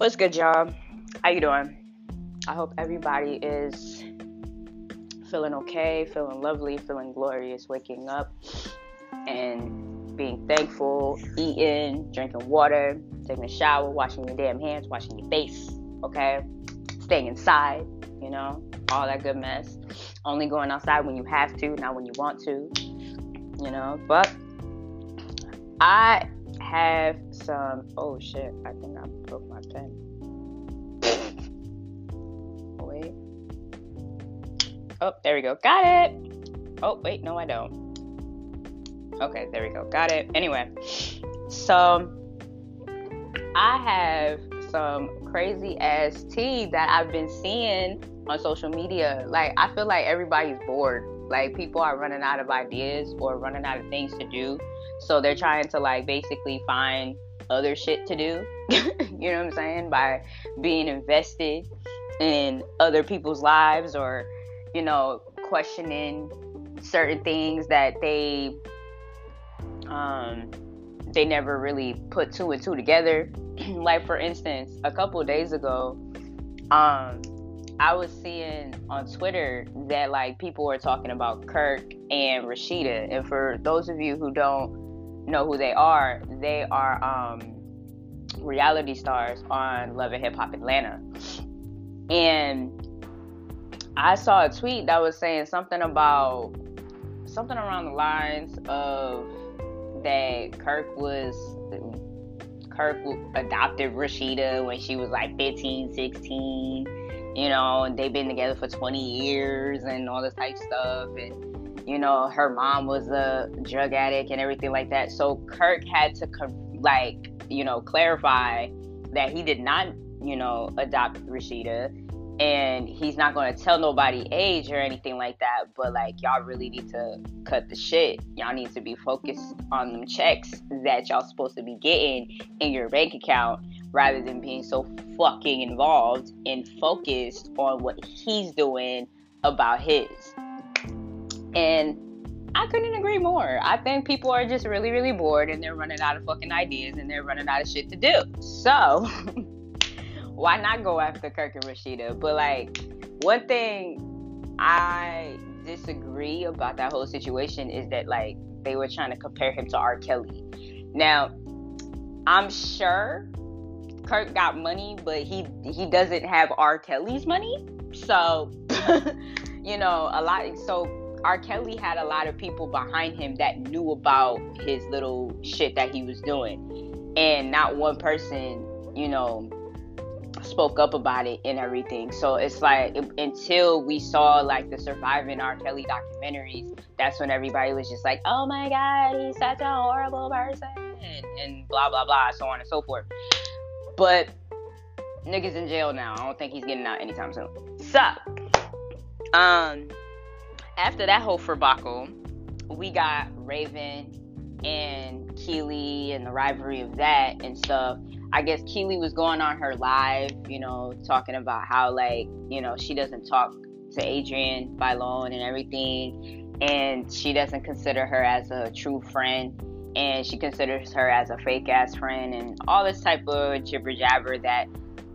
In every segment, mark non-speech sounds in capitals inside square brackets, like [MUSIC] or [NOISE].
What's good, y'all? How you doing? I hope everybody is feeling okay, feeling lovely, feeling glorious, waking up and being thankful, eating, drinking water, taking a shower, washing your damn hands, washing your face, okay? Staying inside, you know, all that good mess. Only going outside when you have to, not when you want to, you know. But I have some. Oh shit! I think I broke my pen. [LAUGHS] Wait. Oh, there we go. Got it. Oh wait, no, I don't. Okay, there we go. Got it. Anyway, so I have some crazy ass tea that I've been seeing on social media. Like, I feel like everybody's bored. Like, people are running out of ideas or running out of things to do. So they're trying to, like, basically find other shit to do. [LAUGHS] you know what I'm saying? By being invested in other people's lives or, you know, questioning certain things that they um they never really put two and two together. [CLEARS THROAT] like for instance, a couple days ago, um, I was seeing on Twitter that like people were talking about Kirk and Rasheeda, And for those of you who don't know who they are, they are um, reality stars on Love and Hip Hop Atlanta. And I saw a tweet that was saying something about something around the lines of that Kirk was Kirk adopted Rashida when she was like 15, 16, you know, they've been together for 20 years and all this type stuff. And, you know, her mom was a drug addict and everything like that. So Kirk had to, like, you know, clarify that he did not, you know, adopt Rasheeda. and he's not going to tell nobody age or anything like that but like y'all really need to cut the shit y'all need to be focused on them checks that y'all supposed to be getting in your bank account rather than being so fucking involved and focused on what he's doing about his and I couldn't agree more. I think people are just really, really bored and they're running out of fucking ideas and they're running out of shit to do. So [LAUGHS] why not go after Kirk and Rasheeda? But like one thing I disagree about that whole situation is that like they were trying to compare him to R. Kelly. Now, I'm sure Kirk got money, but he he doesn't have R. Kelly's money. So, [LAUGHS] you know, a lot so R. Kelly had a lot of people behind him that knew about his little shit that he was doing. And not one person, you know, spoke up about it and everything. So it's like until we saw like the surviving R. Kelly documentaries, that's when everybody was just like, "Oh my God, he's such a horrible person," and blah blah blah, so on and so forth. But niggas in jail now. I don't think he's getting out anytime soon. So, um, after that whole debacle, we got Raven and Kiely and the rivalry of that and stuff. I guess Kiely was going on her live, you know, talking about how like, you know, she doesn't talk to Adrienne by Bailon and everything, and she doesn't consider her as a true friend, and she considers her as a fake ass friend, and all this type of jibber jabber that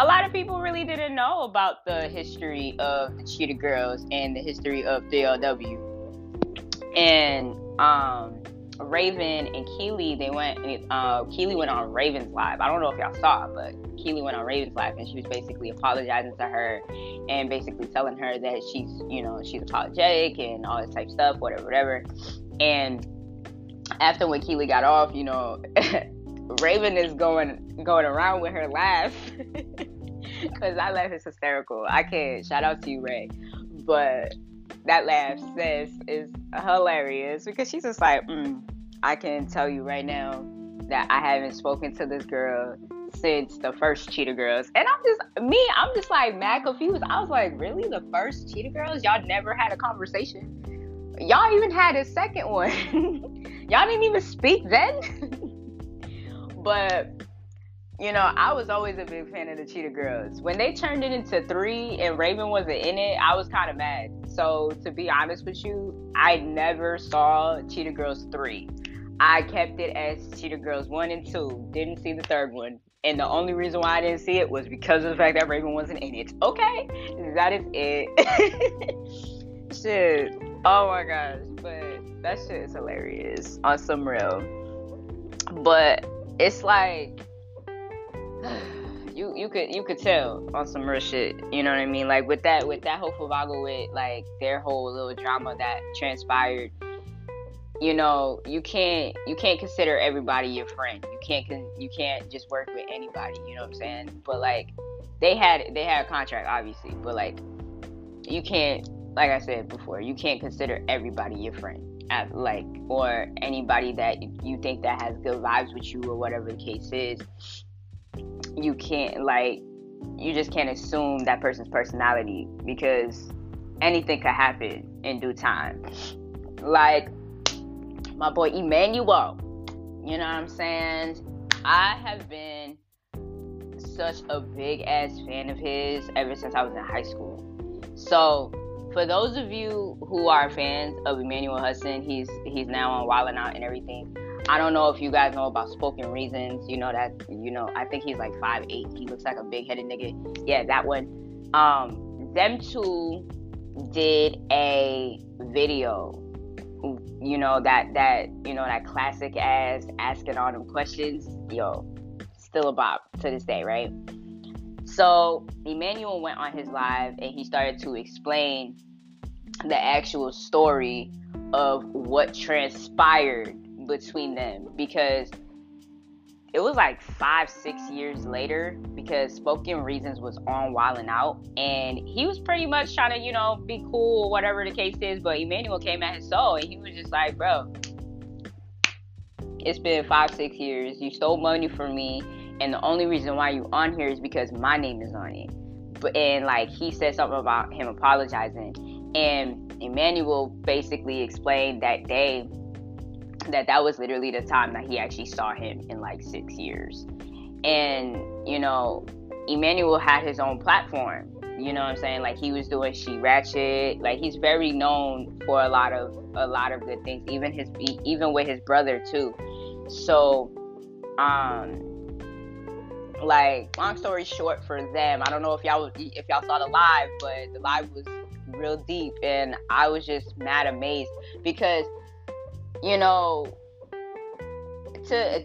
a lot of people really didn't know about the history of the Cheetah Girls and the history of 3LW. And um, Raven and Kiely, they went, uh, Kiely went on Raven's Live. I don't know if y'all saw, it, but Kiely went on Raven's Live and she was basically apologizing to her and basically telling her that she's, you know, she's apologetic and all this type of stuff, whatever, whatever. And after when Kiely got off, you know, [LAUGHS] Raven is going going around with her laugh [LAUGHS] because I laugh is hysterical. I can't shout out to you, Ray, but that laugh sis is hilarious because she's just like, mm, I can tell you right now that I haven't spoken to this girl since the first Cheetah Girls. And I'm just me, I'm just like mad confused. I was like, really? The first Cheetah Girls? Y'all never had a conversation? Y'all even had a second one. [LAUGHS] Y'all didn't even speak then? [LAUGHS] but you know, I was always a big fan of the Cheetah Girls. When they turned it into three and Raven wasn't in it, I was kind of mad. So, to be honest with you, I never saw Cheetah Girls 3. I kept it as Cheetah Girls 1 and 2. Didn't see the third one. And the only reason why I didn't see it was because of the fact that Raven wasn't in it. Okay, that is it. [LAUGHS] shit. Oh my gosh. But that shit is hilarious on some real. But it's like [SIGHS] you you could you could tell on some real shit. You know what I mean? Like with that with that whole Fuvago with like their whole little drama that transpired. You know, you can't you can't consider everybody your friend. You can't you can't just work with anybody. You know what I'm saying? But like they had they had a contract obviously, but like you can't like I said before, you can't consider everybody your friend. At, like or anybody that you think that has good vibes with you or whatever the case is you can't like you just can't assume that person's personality because anything could happen in due time. Like my boy Emmanuel, you know what I'm saying? I have been such a big ass fan of his ever since I was in high school. So for those of you who are fans of Emmanuel Hudson, he's he's now on Wild 'N Out and everything. I don't know if you guys know about Spoken Reasons. You know that you know. I think he's like five eight. He looks like a big headed nigga. Yeah, that one. Um, them two did a video. You know that that you know that classic ass asking all them questions. Yo, still a bop to this day, right? So Emmanuel went on his live and he started to explain the actual story of what transpired between them because it was like five, six years later because Spoken Reasons was on Wild 'N Out and he was pretty much trying to, you know, be cool, whatever the case is. But Emmanuel came at his soul and he was just like, bro, it's been five, six years. You stole money from me. And the only reason why you on here is because my name is on it. But and like he said something about him apologizing. And Emmanuel basically explained that day that that was literally the time that he actually saw him in like six years. And, you know, Emmanuel had his own platform. You know what I'm saying? Like he was doing She Ratchet. Like he's very known for a lot of a lot of good things. Even his even with his brother too. So, um, like long story short for them, I don't know if y'all if y'all saw the live, but the live was real deep, and I was just mad amazed because you know, to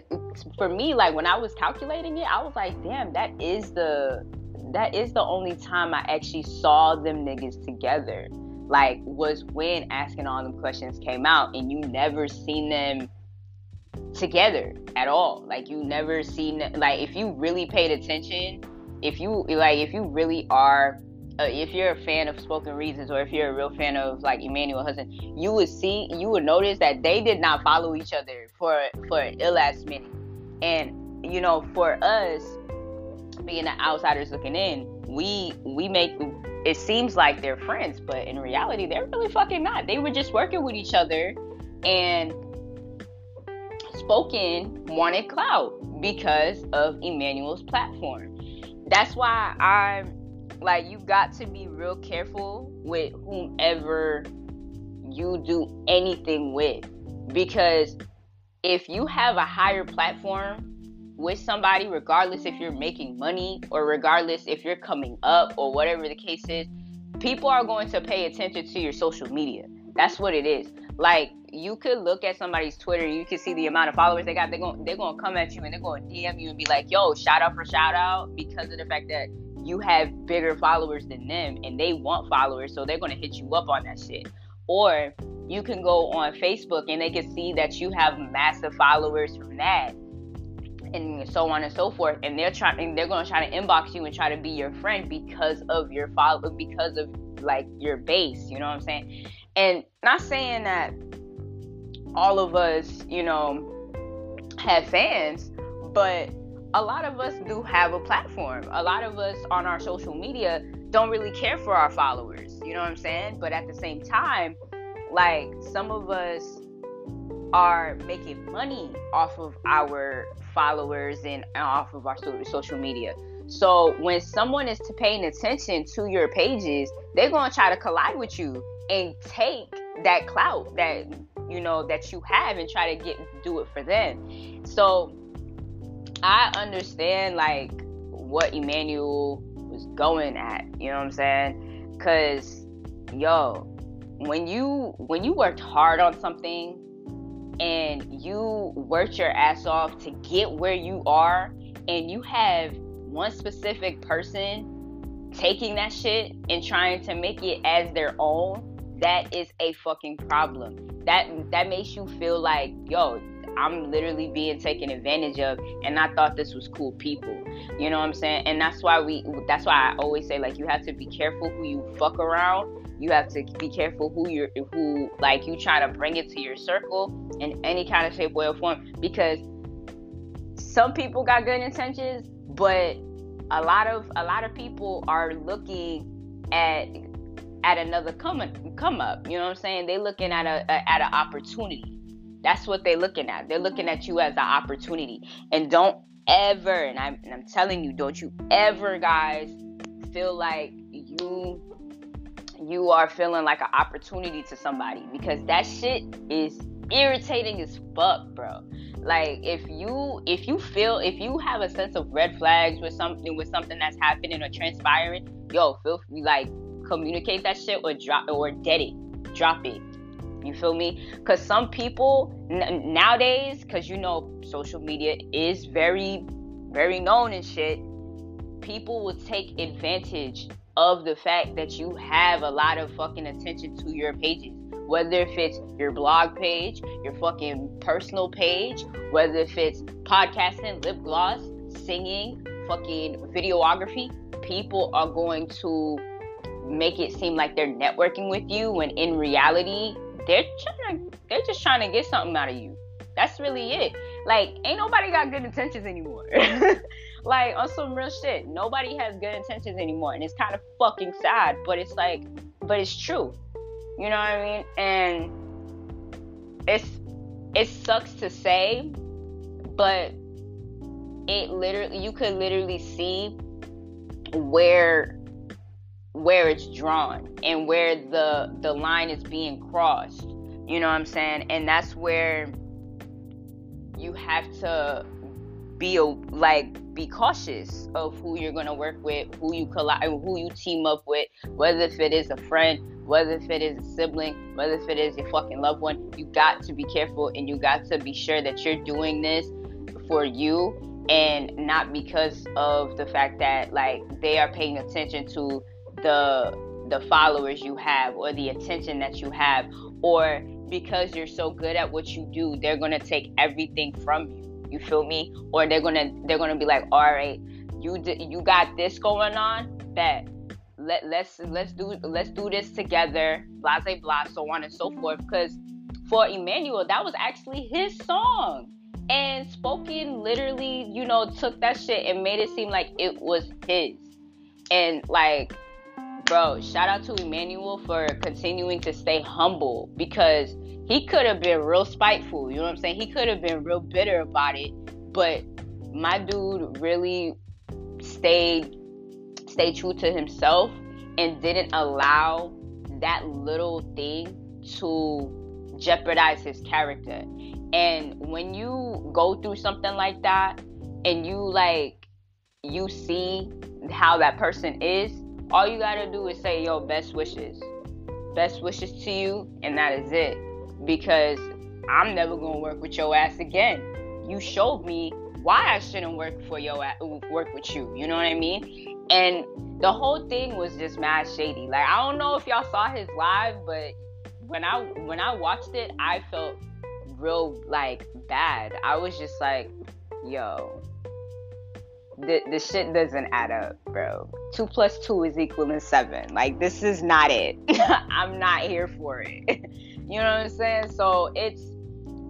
for me, like when I was calculating it, I was like, damn, that is the that is the only time I actually saw them niggas together. Like was when asking all them questions came out, and you never seen them together at all. Like you never seen like if you really paid attention, if you like if you really are uh, if you're a fan of Spoken Reasons or if you're a real fan of like Emmanuel Hudson, you would see, you would notice that they did not follow each other for for an ill minute. And you know, for us, being the outsiders looking in, we we make it seems like they're friends, but in reality, they're really fucking not. They were just working with each other, and Spoken wanted clout because of Emmanuel's platform. That's why I'm like you got to be real careful with whomever you do anything with. Because if you have a higher platform with somebody regardless if you're making money or regardless if you're coming up or whatever the case is people are going to pay attention to your social media. That's what it is. Like you could look at somebody's Twitter, you can see the amount of followers they got. They're going they're gonna come at you and they're gonna DM you and be like, "Yo, shout out for shout out," because of the fact that you have bigger followers than them and they want followers, so they're gonna hit you up on that shit. Or you can go on Facebook and they can see that you have massive followers from that and so on and so forth and they're trying they're to try to inbox you and try to be your friend because of your follow because of like your base you know what i'm saying and not saying that all of us you know have fans but a lot of us do have a platform. A lot of us on our social media don't really care for our followers. You know what I'm saying? But at the same time, like some of us are making money off of our followers and off of our social media. So when someone is paying attention to your pages, they're going to try to collide with you and take that clout that you know, that you have and try to get do it for them. So I understand like what Emmanuel was going at, you know what I'm saying? Cause yo, when you when you worked hard on something and you worked your ass off to get where you are and you have one specific person taking that shit and trying to make it as their own that is a fucking problem. That that makes you feel like yo i'm literally being taken advantage of and i thought this was cool people. You know what i'm saying? And that's why we that's why i always say like you have to be careful who you fuck around. You have to be careful who you're who like you try to bring it to your circle in any kind of shape way or form. Because some people got good intentions but a lot of a lot of people are looking at at another come come up you know what i'm saying? They looking at a, a at an opportunity. That's what they're looking at. They're looking at you as an opportunity. And don't ever and I'm, and I'm telling you don't you ever guys feel like you you are feeling like an opportunity to somebody. Because that shit is irritating as fuck, bro. Like if you if you feel if you have a sense of red flags with something with something that's happening or transpiring, yo, feel like communicate that shit or drop or dead it, drop it. You feel me? Because some people n- nowadays, because you know social media is very very known and shit, people will take advantage of the fact that you have a lot of fucking attention to your pages. Whether if it's your blog page, your fucking personal page, whether if it's podcasting, lip gloss, singing, fucking videography, people are going to make it seem like they're networking with you when in reality they're trying to, they're just trying to get something out of you. That's really it. Like ain't nobody got good intentions anymore. [LAUGHS] like on some real shit. Nobody has good intentions anymore, and it's kind of fucking sad. But it's like, but it's true. You know what I mean? And it's it sucks to say, but it literally you could literally see where where it's drawn and where the the line is being crossed. You know what I'm saying? And that's where you have to be a, like be cautious of who you're gonna work with, who you collide, who you team up with, whether if it is a friend, whether if it is a sibling, whether if it is your fucking loved one. You got to be careful and you got to be sure that you're doing this for you and not because of the fact that like they are paying attention to the the followers you have or the attention that you have or because you're so good at what you do they're going to take everything from you you feel me? Or they're gonna they're gonna be like, all right, you d- you got this going on, bet. Let let's let's do let's do this together, blah blah, so on and so forth. Because for Emmanuel, that was actually his song. And Spoken literally, you know, took that shit and made it seem like it was his. And like, bro, shout out to Emmanuel for continuing to stay humble because he could have been real spiteful. You know what I'm saying? He could have been real bitter about it, but my dude really stayed stayed true to himself and didn't allow that little thing to jeopardize his character. And when you go through something like that and you like you see how that person is, all you got to do is say, "Yo, best wishes." Best wishes to you, and that is it because I'm never gonna work with your ass again. You showed me why I shouldn't work for your work with you. You know what I mean? And the whole thing was just mad shady. Like I don't know if y'all saw his live, but when I when I watched it, I felt real like bad. I was just like, yo, the, the shit doesn't add up, bro. Two plus two is equaling seven. Like this is not it. [LAUGHS] I'm not here for it. [LAUGHS] You know what I'm saying? So it's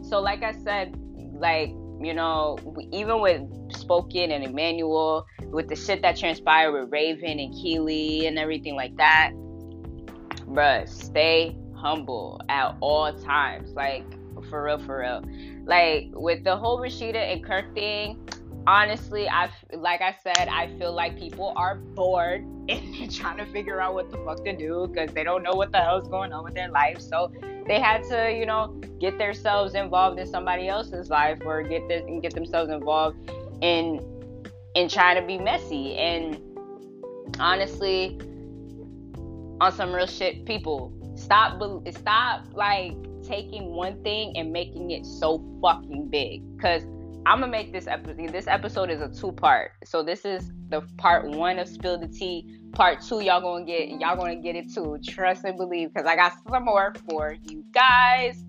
so like I said, like you know, even with Spoken and Emmanuel, with the shit that transpired with Raven and Kiely and everything like that, bruh, stay humble at all times. Like for real, for real. Like with the whole Rasheeda and Kirk thing, honestly, I like I said, I feel like people are bored [LAUGHS] and they're trying to figure out what the fuck to do because they don't know what the hell's going on with their life. So they had to, you know, get themselves involved in somebody else's life or get this and get themselves involved in in trying to be messy. And honestly, on some real shit, people stop stop like taking one thing and making it so fucking big. Cause I'm gonna make this episode. This episode is a two part. So this is the part one of spill the tea. Part two, y'all gonna get y'all gonna get it too. Trust and believe, because I got some more for you guys.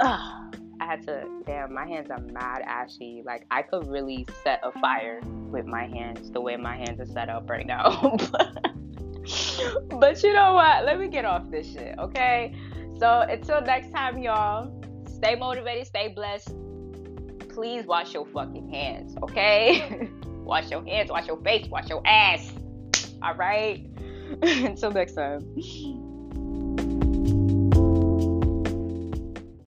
Ugh, [SIGHS] I had to. Damn, my hands are mad ashy. Like I could really set a fire with my hands the way my hands are set up right now. [LAUGHS] but you know what? Let me get off this shit, okay? So until next time, y'all. Stay motivated, stay blessed please wash your fucking hands, okay? [LAUGHS] wash your hands, wash your face, wash your ass. All right? [LAUGHS] Until next time.